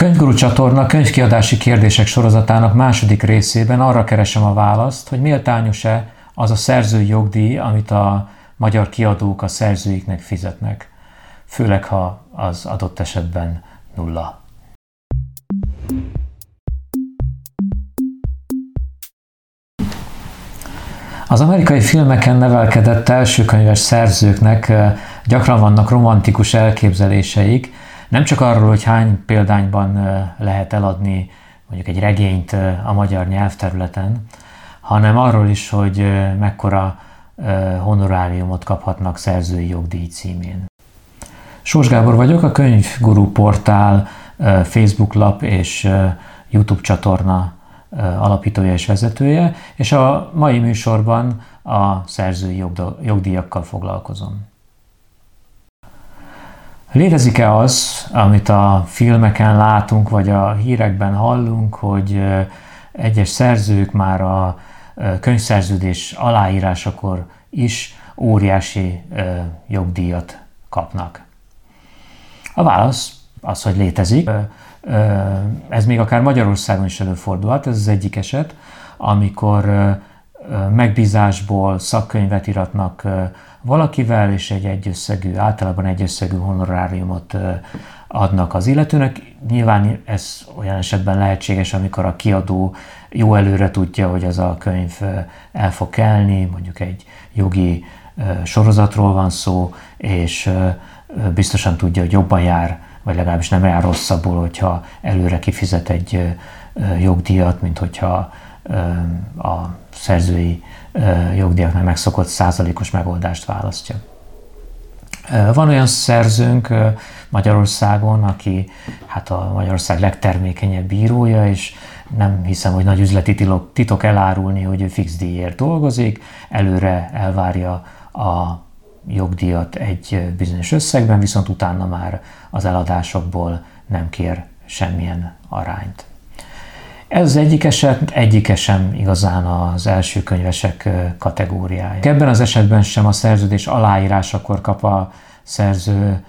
Könyvguru csatorna könyvkiadási kérdések sorozatának második részében arra keresem a választ, hogy méltányos-e az a szerzői jogdíj, amit a magyar kiadók a szerzőiknek fizetnek, főleg ha az adott esetben nulla. Az amerikai filmeken nevelkedett elsőkönyves szerzőknek eh, gyakran vannak romantikus elképzeléseik, nem csak arról, hogy hány példányban eh, lehet eladni mondjuk egy regényt a magyar nyelvterületen, hanem arról is, hogy mekkora honoráriumot kaphatnak szerzői jogdíj címén. Sós Gábor vagyok, a Könyvguru portál, Facebook lap és YouTube csatorna alapítója és vezetője, és a mai műsorban a szerzői jogdíjakkal foglalkozom. Létezik-e az, amit a filmeken látunk, vagy a hírekben hallunk, hogy egyes szerzők már a könyvszerződés aláírásakor is óriási jogdíjat kapnak? A válasz az, hogy létezik. Ez még akár Magyarországon is előfordulhat, ez az egyik eset, amikor megbízásból szakkönyvet iratnak valakivel, és egy egyösszegű, általában egyösszegű honoráriumot adnak az illetőnek. Nyilván ez olyan esetben lehetséges, amikor a kiadó jó előre tudja, hogy az a könyv el fog kelni, mondjuk egy jogi sorozatról van szó, és biztosan tudja, hogy jobban jár vagy legalábbis nem jár rosszabbul, hogyha előre kifizet egy jogdíjat, mint hogyha a szerzői jogdíjaknál megszokott százalékos megoldást választja. Van olyan szerzőnk Magyarországon, aki hát a Magyarország legtermékenyebb bírója, és nem hiszem, hogy nagy üzleti titok elárulni, hogy ő fix díjért dolgozik, előre elvárja a jogdíjat egy bizonyos összegben, viszont utána már az eladásokból nem kér semmilyen arányt. Ez az egyik eset, egyike sem igazán az első könyvesek kategóriája. Ebben az esetben sem a szerződés aláírásakor kap a szerző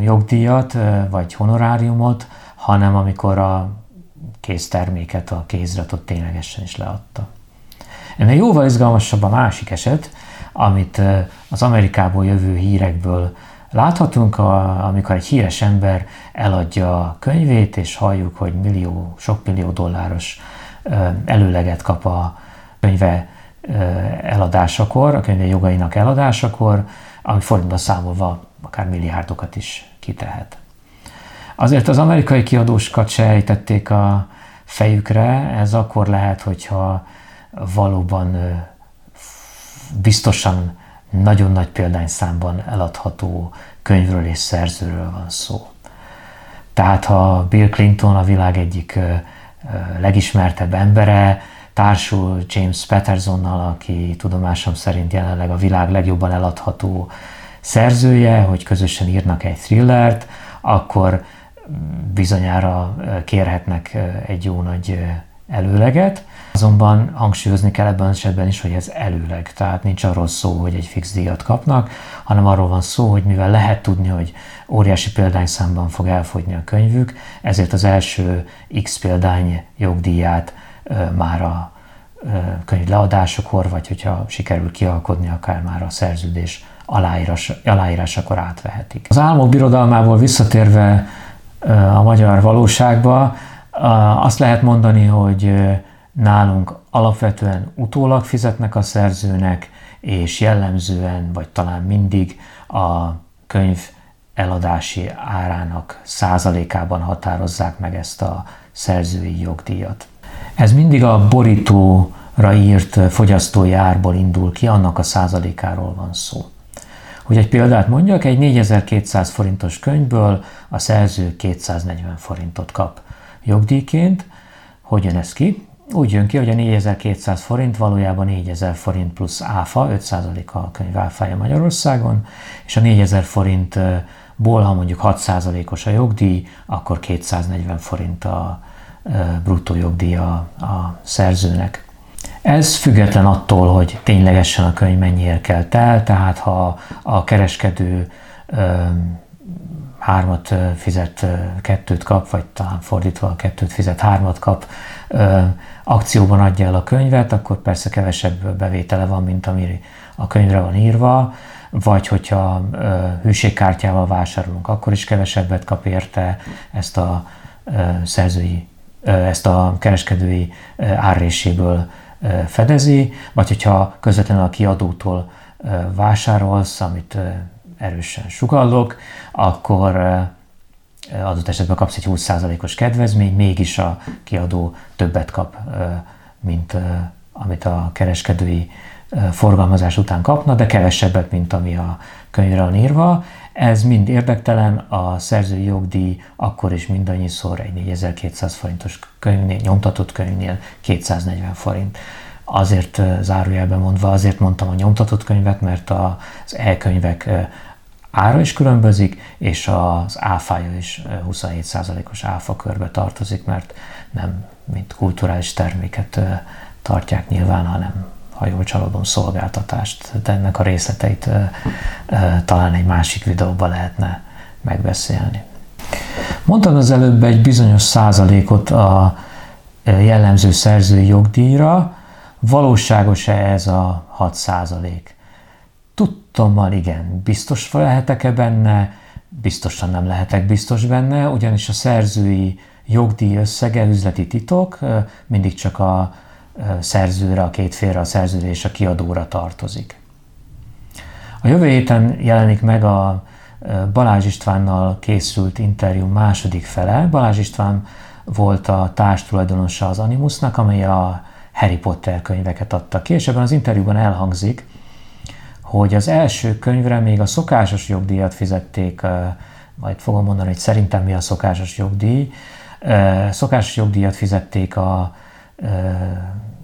jogdíjat vagy honoráriumot, hanem amikor a készterméket, a kéziratot ténylegesen is leadta. Ennél jóval izgalmasabb a másik eset, amit az Amerikából jövő hírekből láthatunk, amikor egy híres ember eladja a könyvét, és halljuk, hogy millió, sok millió dolláros előleget kap a könyve eladásakor, a könyve jogainak eladásakor, ami forintba számolva akár milliárdokat is kitehet. Azért az amerikai kiadóskat se ejtették a fejükre, ez akkor lehet, hogyha valóban biztosan nagyon nagy példányszámban eladható könyvről és szerzőről van szó. Tehát ha Bill Clinton a világ egyik legismertebb embere, társul James Pattersonnal, aki tudomásom szerint jelenleg a világ legjobban eladható szerzője, hogy közösen írnak egy thrillert, akkor bizonyára kérhetnek egy jó nagy előleget. Azonban hangsúlyozni kell ebben az esetben is, hogy ez előleg, tehát nincs arról szó, hogy egy fix díjat kapnak, hanem arról van szó, hogy mivel lehet tudni, hogy óriási példányszámban fog elfogyni a könyvük, ezért az első X példány jogdíját már a könyv leadásokor, vagy hogyha sikerül kialkodni, akár már a szerződés aláírás, aláírásakor átvehetik. Az álmok birodalmából visszatérve a magyar valóságba, azt lehet mondani, hogy nálunk alapvetően utólag fizetnek a szerzőnek, és jellemzően, vagy talán mindig a könyv eladási árának százalékában határozzák meg ezt a szerzői jogdíjat. Ez mindig a borítóra írt fogyasztói árból indul ki, annak a százalékáról van szó. Hogy egy példát mondjak, egy 4200 forintos könyvből a szerző 240 forintot kap jogdíjként. Hogy jön ez ki? Úgy jön ki, hogy a 4200 forint valójában 4000 forint plusz áfa, 5% a könyv áfája Magyarországon, és a 4000 forintból, ha mondjuk 6%-os a jogdíj, akkor 240 forint a bruttó jogdíj a, a szerzőnek. Ez független attól, hogy ténylegesen a könyv mennyiért kell el, tehát ha a kereskedő hármat fizet, kettőt kap, vagy talán fordítva kettőt fizet, hármat kap, akcióban adja el a könyvet, akkor persze kevesebb bevétele van, mint ami a könyvre van írva, vagy hogyha hűségkártyával vásárolunk, akkor is kevesebbet kap érte ezt a szerzői, ezt a kereskedői árréséből fedezi, vagy hogyha közvetlenül a kiadótól vásárolsz, amit erősen sugallok, akkor adott esetben kapsz egy 20%-os kedvezmény, mégis a kiadó többet kap, mint amit a kereskedői forgalmazás után kapna, de kevesebbet, mint ami a könyvre van írva. Ez mind érdektelen, a szerzői jogdíj akkor is mindannyiszor egy 4200 forintos könyvnél, nyomtatott könyvnél 240 forint. Azért zárójelben mondva, azért mondtam a nyomtatott könyvet, mert az e-könyvek ára is különbözik, és az áfája is 27%-os áfa körbe tartozik, mert nem mint kulturális terméket tartják nyilván, hanem ha jól csalódom, szolgáltatást. De ennek a részleteit talán egy másik videóban lehetne megbeszélni. Mondtam az előbb egy bizonyos százalékot a jellemző szerzői jogdíjra, valóságos-e ez a 6 százalék? Tudtommal igen, biztos lehetek-e benne, biztosan nem lehetek biztos benne, ugyanis a szerzői jogdíj összege üzleti titok, mindig csak a szerzőre, a két félre, a szerzőre és a kiadóra tartozik. A jövő héten jelenik meg a Balázs Istvánnal készült interjú második fele. Balázs István volt a társtulajdonosa az Animusnak, amely a Harry Potter könyveket adta ki, és ebben az interjúban elhangzik, hogy az első könyvre még a szokásos jogdíjat fizették, majd fogom mondani, hogy szerintem mi a szokásos jogdíj. Szokásos jogdíjat fizették a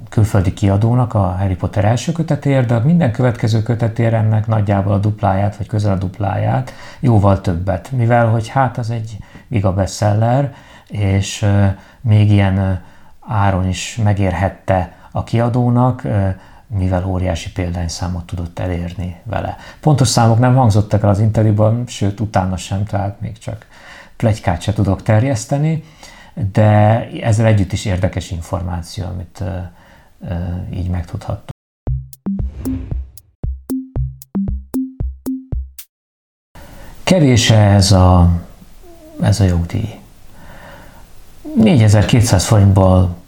külföldi kiadónak a Harry Potter első kötetéért, de minden következő kötetér ennek nagyjából a dupláját, vagy közel a dupláját, jóval többet, mivel hogy hát az egy giga bestseller, és még ilyen áron is megérhette a kiadónak, mivel óriási példányszámot tudott elérni vele. Pontos számok nem hangzottak el az interjúban, sőt utána sem, tehát még csak plegykát se tudok terjeszteni, de ezzel együtt is érdekes információ, amit így megtudhattuk. Kevés ez a, ez a jogdíj. 4200 forintból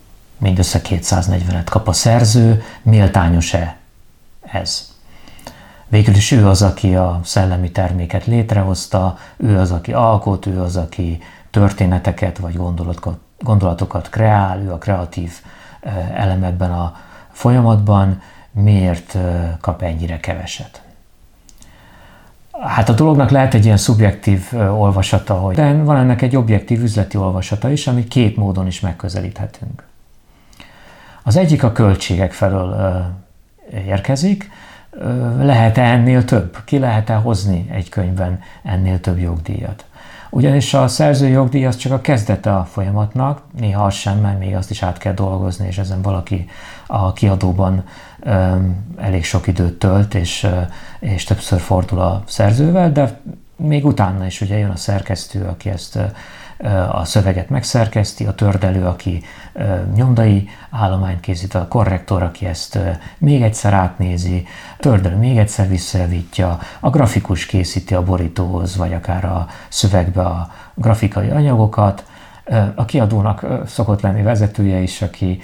mindössze 240-et kap a szerző, méltányos-e ez? Végül is ő az, aki a szellemi terméket létrehozta, ő az, aki alkot, ő az, aki történeteket vagy gondolatokat, gondolatokat kreál, ő a kreatív elem ebben a folyamatban, miért kap ennyire keveset? Hát a dolognak lehet egy ilyen szubjektív olvasata, hogy de van ennek egy objektív üzleti olvasata is, ami két módon is megközelíthetünk. Az egyik a költségek felől érkezik, lehet-e ennél több? Ki lehet-e hozni egy könyvben ennél több jogdíjat? Ugyanis a szerzői jogdíj az csak a kezdete a folyamatnak, néha az sem, mert még azt is át kell dolgozni, és ezen valaki a kiadóban elég sok időt tölt, és, és többször fordul a szerzővel, de még utána is ugye jön a szerkesztő, aki ezt a szöveget megszerkeszti, a tördelő, aki nyomdai állományt készít, a korrektor, aki ezt még egyszer átnézi, a tördelő még egyszer visszajavítja, a grafikus készíti a borítóhoz, vagy akár a szövegbe a grafikai anyagokat, a kiadónak szokott lenni vezetője is, aki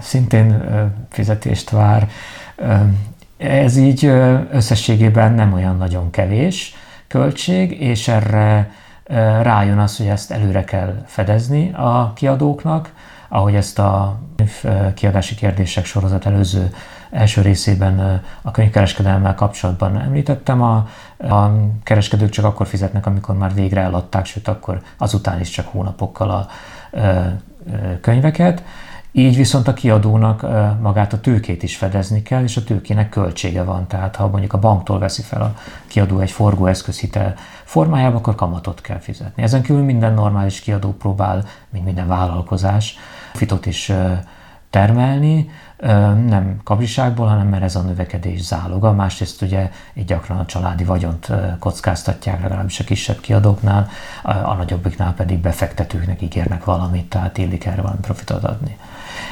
szintén fizetést vár. Ez így összességében nem olyan nagyon kevés költség, és erre rájön az, hogy ezt előre kell fedezni a kiadóknak, ahogy ezt a kiadási kérdések sorozat előző első részében a könyvkereskedelemmel kapcsolatban említettem, a, a kereskedők csak akkor fizetnek, amikor már végre eladták, sőt akkor azután is csak hónapokkal a könyveket. Így viszont a kiadónak magát a tőkét is fedezni kell, és a tőkének költsége van. Tehát ha mondjuk a banktól veszi fel a kiadó egy forgóeszközhitel formájában, akkor kamatot kell fizetni. Ezen kívül minden normális kiadó próbál, mint minden vállalkozás, fitot is termelni, nem kapzsiságból, hanem mert ez a növekedés záloga. Másrészt ugye így gyakran a családi vagyont kockáztatják, legalábbis a kisebb kiadóknál, a nagyobbiknál pedig befektetőknek ígérnek valamit, tehát illik erre valami profitot adni.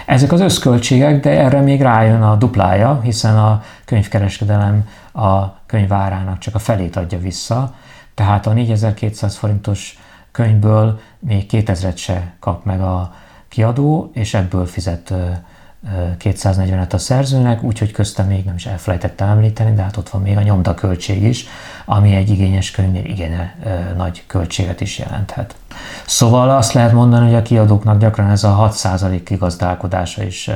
Ezek az összköltségek, de erre még rájön a duplája, hiszen a könyvkereskedelem a könyvárának csak a felét adja vissza, tehát a 4200 forintos könyvből még 2000-et se kap meg a kiadó, és ebből fizet 240-et a szerzőnek, úgyhogy köztem még nem is elfelejtettem említeni, de hát ott van még a nyomdaköltség is, ami egy igényes könyvnél igen nagy költséget is jelenthet. Szóval azt lehet mondani, hogy a kiadóknak gyakran ez a 6% kigazdálkodása is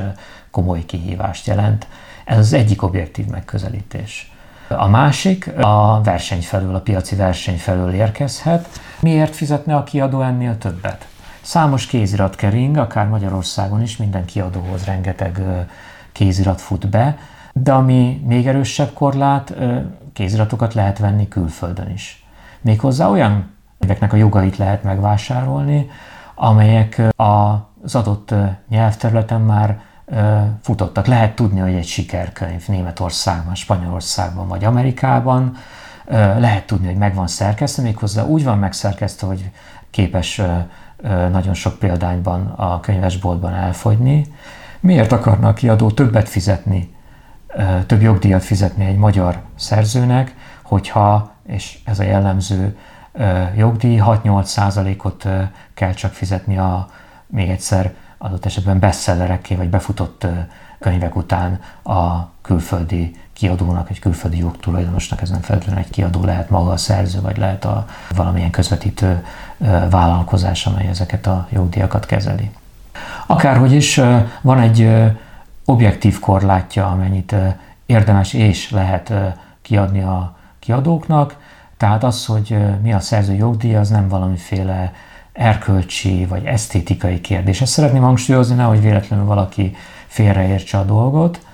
komoly kihívást jelent. Ez az egyik objektív megközelítés. A másik a verseny felől, a piaci verseny felől érkezhet. Miért fizetne a kiadó ennél többet? Számos kézirat kering, akár Magyarországon is, minden kiadóhoz rengeteg kézirat fut be, de ami még erősebb korlát, kéziratokat lehet venni külföldön is. Méghozzá olyan könyveknek a jogait lehet megvásárolni, amelyek az adott nyelvterületen már futottak. Lehet tudni, hogy egy sikerkönyv Németországban, Spanyolországban vagy Amerikában, lehet tudni, hogy meg van szerkesztve, méghozzá úgy van megszerkesztve, hogy képes nagyon sok példányban a könyvesboltban elfogyni. Miért akarna a kiadó többet fizetni, több jogdíjat fizetni egy magyar szerzőnek, hogyha, és ez a jellemző jogdíj, 6-8 százalékot kell csak fizetni a, még egyszer adott esetben bestsellerekké vagy befutott könyvek után a külföldi kiadónak, egy külföldi jogtulajdonosnak, ez nem feltétlenül egy kiadó, lehet maga a szerző, vagy lehet a valamilyen közvetítő vállalkozás, amely ezeket a jogdíjakat kezeli. Akárhogy is van egy objektív korlátja, amennyit érdemes és lehet kiadni a kiadóknak, tehát az, hogy mi a szerző jogdíj, az nem valamiféle erkölcsi vagy esztétikai kérdés. Ezt szeretném hangsúlyozni, nehogy véletlenül valaki félreértse a dolgot.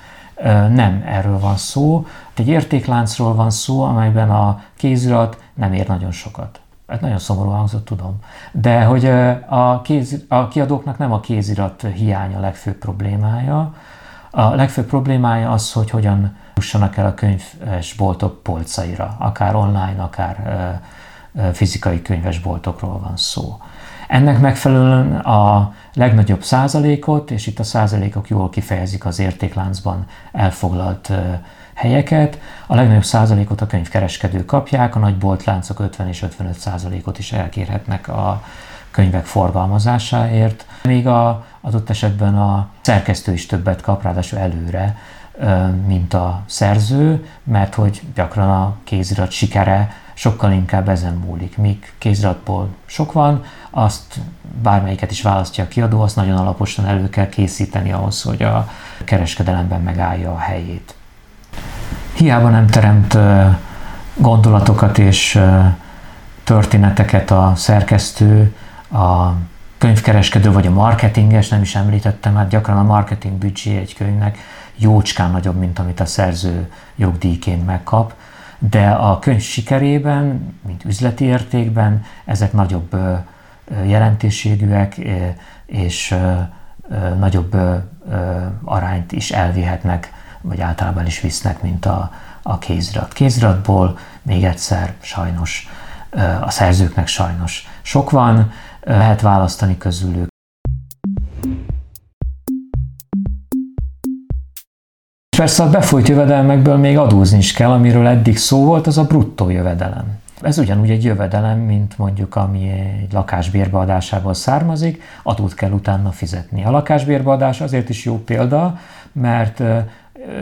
Nem erről van szó. Egy értékláncról van szó, amelyben a kézirat nem ér nagyon sokat. Ez nagyon szomorú hangzott, tudom. De hogy a, kéz, a kiadóknak nem a kézirat hiánya a legfőbb problémája. A legfőbb problémája az, hogy hogyan jussanak el a könyvesboltok polcaira, akár online, akár fizikai könyvesboltokról van szó. Ennek megfelelően a legnagyobb százalékot, és itt a százalékok jól kifejezik az értékláncban elfoglalt helyeket, a legnagyobb százalékot a könyvkereskedők kapják, a nagy boltláncok 50 és 55 százalékot is elkérhetnek a könyvek forgalmazásáért. Még a adott esetben a szerkesztő is többet kap, ráadásul előre, mint a szerző, mert hogy gyakran a kézirat sikere sokkal inkább ezen múlik. Míg kéziratból sok van, azt bármelyiket is választja a kiadó, azt nagyon alaposan elő kell készíteni ahhoz, hogy a kereskedelemben megállja a helyét. Hiába nem teremt gondolatokat és történeteket a szerkesztő, a könyvkereskedő vagy a marketinges, nem is említettem, hát gyakran a marketing büdzsé egy könyvnek jócskán nagyobb, mint amit a szerző jogdíjként megkap, de a könyv sikerében, mint üzleti értékben ezek nagyobb jelentőségűek és nagyobb arányt is elvihetnek, vagy általában is visznek, mint a, a kézirat. Kéziratból még egyszer sajnos a szerzőknek sajnos sok van, lehet választani közülük. Persze a befolyt jövedelmekből még adózni is kell, amiről eddig szó volt, az a bruttó jövedelem. Ez ugyanúgy egy jövedelem, mint mondjuk ami egy lakásbérbeadásából származik, adót kell utána fizetni. A lakásbérbeadás azért is jó példa, mert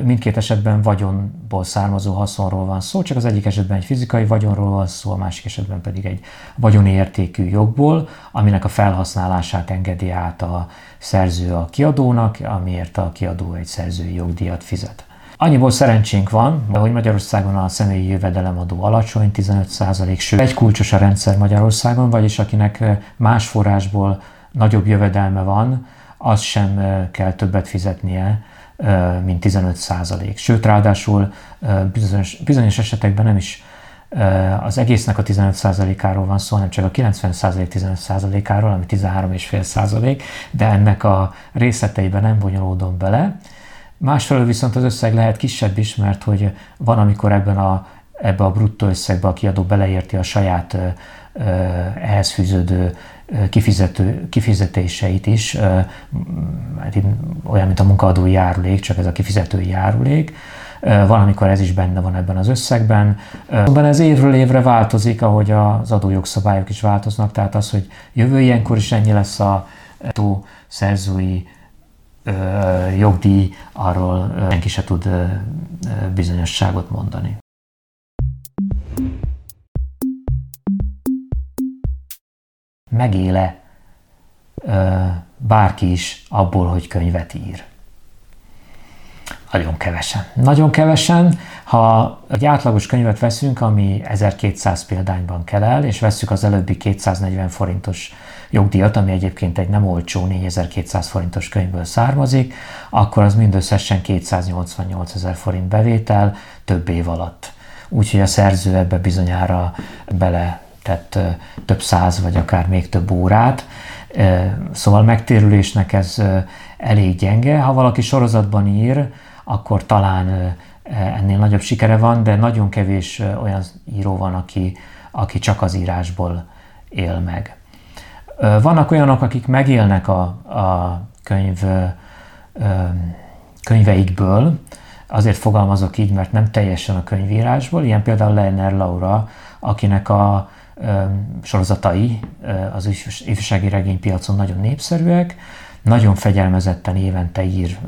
mindkét esetben vagyonból származó haszonról van szó, csak az egyik esetben egy fizikai vagyonról van szó, a másik esetben pedig egy vagyoni értékű jogból, aminek a felhasználását engedi át a szerző a kiadónak, amiért a kiadó egy szerzői jogdíjat fizet. Annyiból szerencsénk van, hogy Magyarországon a személyi jövedelemadó alacsony, 15%, sőt egy kulcsos a rendszer Magyarországon, vagyis akinek más forrásból nagyobb jövedelme van, az sem kell többet fizetnie, mint 15 százalék. Sőt, ráadásul bizonyos, bizonyos esetekben nem is az egésznek a 15%-áról van szó, nem csak a 90% 15%-áról, ami 13,5%, de ennek a részleteiben nem bonyolódom bele. Másfelől viszont az összeg lehet kisebb is, mert hogy van, amikor ebben a, ebbe a bruttó összegbe a kiadó beleérti a saját ehhez fűződő kifizető, kifizetéseit is, hát olyan, mint a munkaadói járulék, csak ez a kifizetői járulék, valamikor ez is benne van ebben az összegben. Szóval ez évről évre változik, ahogy az adójogszabályok is változnak, tehát az, hogy jövő ilyenkor is ennyi lesz a tó szerzői jogdíj, arról senki se tud bizonyosságot mondani. Megéle bárki is abból, hogy könyvet ír. Nagyon kevesen. Nagyon kevesen. Ha egy átlagos könyvet veszünk, ami 1200 példányban kell el, és veszük az előbbi 240 forintos jogdíjat, ami egyébként egy nem olcsó 4200 forintos könyvből származik, akkor az mindösszesen 288 ezer forint bevétel több év alatt. Úgyhogy a szerző ebbe bizonyára bele tett több száz vagy akár még több órát. Szóval megtérülésnek ez elég gyenge. Ha valaki sorozatban ír, akkor talán ennél nagyobb sikere van, de nagyon kevés olyan író van, aki, aki csak az írásból él meg. Vannak olyanok, akik megélnek a, a könyv könyveikből, azért fogalmazok így, mert nem teljesen a könyvírásból, ilyen például Leiner Laura, akinek a sorozatai az ifjúsági regénypiacon nagyon népszerűek, nagyon fegyelmezetten évente ír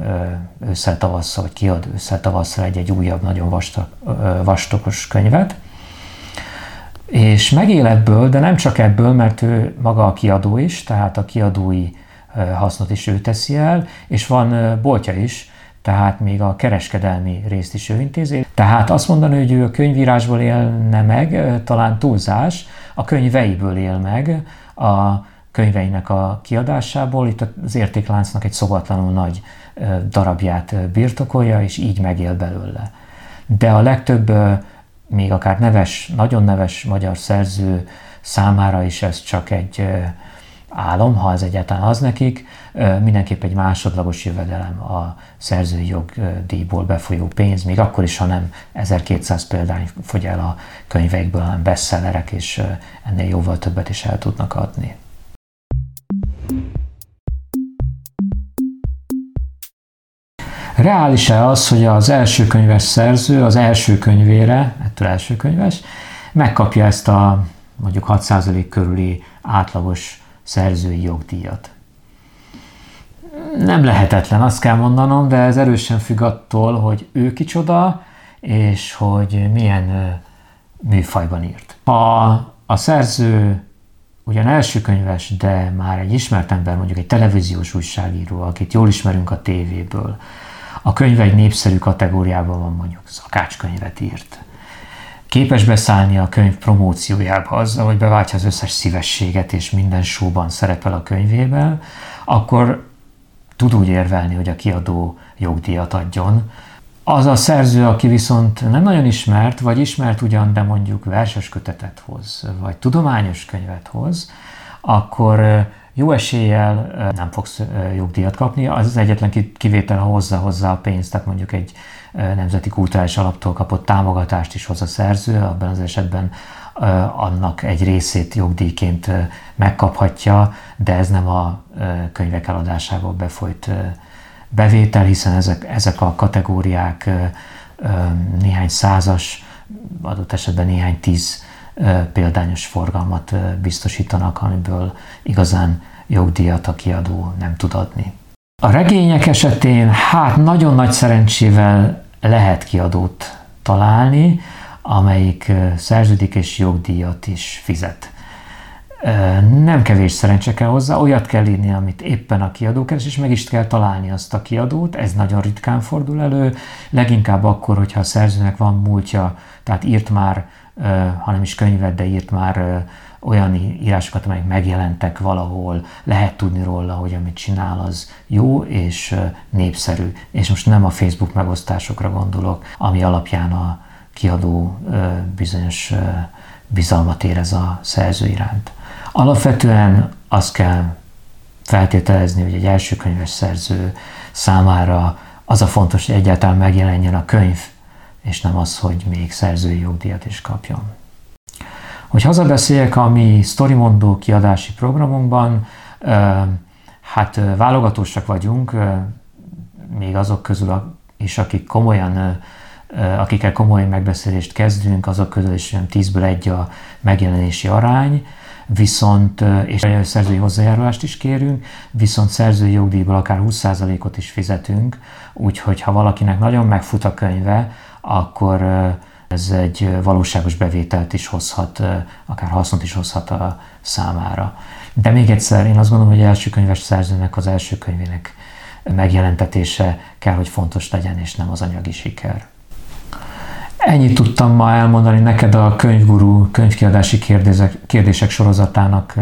ősszel tavasszal, vagy kiad ősszel tavasszal egy-egy újabb, nagyon vastag, vastokos könyvet. És megél ebből, de nem csak ebből, mert ő maga a kiadó is, tehát a kiadói hasznot is ő teszi el, és van boltja is, tehát még a kereskedelmi részt is ő intézi. Tehát azt mondani, hogy ő a könyvírásból élne meg, talán túlzás, a könyveiből él meg, a könyveinek a kiadásából, itt az értékláncnak egy szobatlanul nagy darabját birtokolja, és így megél belőle. De a legtöbb, még akár neves, nagyon neves magyar szerző számára is ez csak egy álom, ha ez egyáltalán az nekik, mindenképp egy másodlagos jövedelem a szerzői jogdíjból befolyó pénz, még akkor is, ha nem 1200 példány fogy el a könyveikből, hanem bestsellerek, és ennél jóval többet is el tudnak adni. Reális-e az, hogy az első könyves szerző az első könyvére, ettől első könyves, megkapja ezt a mondjuk 6% körüli átlagos szerzői jogdíjat? Nem lehetetlen, azt kell mondanom, de ez erősen függ attól, hogy ő kicsoda, és hogy milyen műfajban írt. Ha a szerző ugyan első könyves, de már egy ismert ember, mondjuk egy televíziós újságíró, akit jól ismerünk a tévéből, a könyve egy népszerű kategóriában van, mondjuk szakácskönyvet írt. Képes beszállni a könyv promóciójába azzal, hogy beváltja az összes szívességet, és minden showban szerepel a könyvében, akkor tud úgy érvelni, hogy a kiadó jogdíjat adjon. Az a szerző, aki viszont nem nagyon ismert, vagy ismert ugyan, de mondjuk verses kötetet hoz, vagy tudományos könyvet hoz, akkor jó eséllyel nem fogsz jogdíjat kapni. Az az egyetlen kivétel, ha hozza hozzá a pénzt, tehát mondjuk egy nemzeti kulturális alaptól kapott támogatást is hoz a szerző, abban az esetben annak egy részét jogdíjként megkaphatja, de ez nem a könyvek eladásából befolyt bevétel, hiszen ezek, ezek a kategóriák néhány százas, adott esetben néhány tíz példányos forgalmat biztosítanak, amiből igazán jogdíjat a kiadó nem tud adni. A regények esetén hát nagyon nagy szerencsével lehet kiadót találni, amelyik szerződik és jogdíjat is fizet. Nem kevés szerencse kell hozzá, olyat kell írni, amit éppen a kiadó keres, és meg is kell találni azt a kiadót, ez nagyon ritkán fordul elő, leginkább akkor, hogyha a szerzőnek van múltja, tehát írt már, hanem is könyvet, de írt már olyan írásokat, amelyek megjelentek valahol, lehet tudni róla, hogy amit csinál az jó és népszerű. És most nem a Facebook megosztásokra gondolok, ami alapján a kiadó bizonyos bizalmat érez a szerző iránt. Alapvetően azt kell feltételezni, hogy egy első könyves szerző számára az a fontos, hogy egyáltalán megjelenjen a könyv, és nem az, hogy még szerzői jogdíjat is kapjon. Hogy hazabeszéljek a mi Storymondó kiadási programunkban, hát válogatósak vagyunk, még azok közül is, akik komolyan, akikkel komoly megbeszélést kezdünk, azok közül is olyan 10-ből egy a megjelenési arány, viszont, és szerzői hozzájárulást is kérünk, viszont szerzői jogdíjból akár 20%-ot is fizetünk, úgyhogy ha valakinek nagyon megfut a könyve, akkor ez egy valóságos bevételt is hozhat, akár hasznot is hozhat a számára. De még egyszer, én azt gondolom, hogy első könyves szerzőnek az első könyvének megjelentetése kell, hogy fontos legyen, és nem az anyagi siker. Ennyit tudtam ma elmondani neked a könyvgurú könyvkiadási kérdések, kérdések sorozatának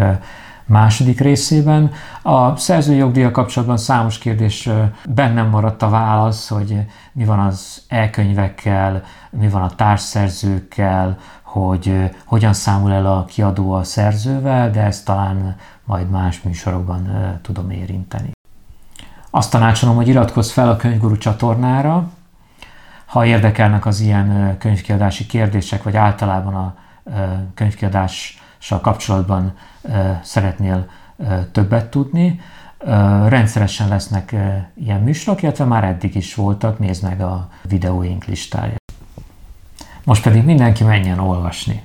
második részében. A szerzői jogdíjak kapcsolatban számos kérdés bennem maradt a válasz, hogy mi van az e-könyvekkel, mi van a társszerzőkkel, hogy hogyan számol el a kiadó a szerzővel, de ezt talán majd más műsorokban tudom érinteni. Azt tanácsolom, hogy iratkozz fel a Könyvguru csatornára, ha érdekelnek az ilyen könyvkiadási kérdések, vagy általában a könyvkiadással kapcsolatban szeretnél többet tudni, rendszeresen lesznek ilyen műsorok, illetve már eddig is voltak, nézd meg a videóink listáját. Most pedig mindenki menjen olvasni.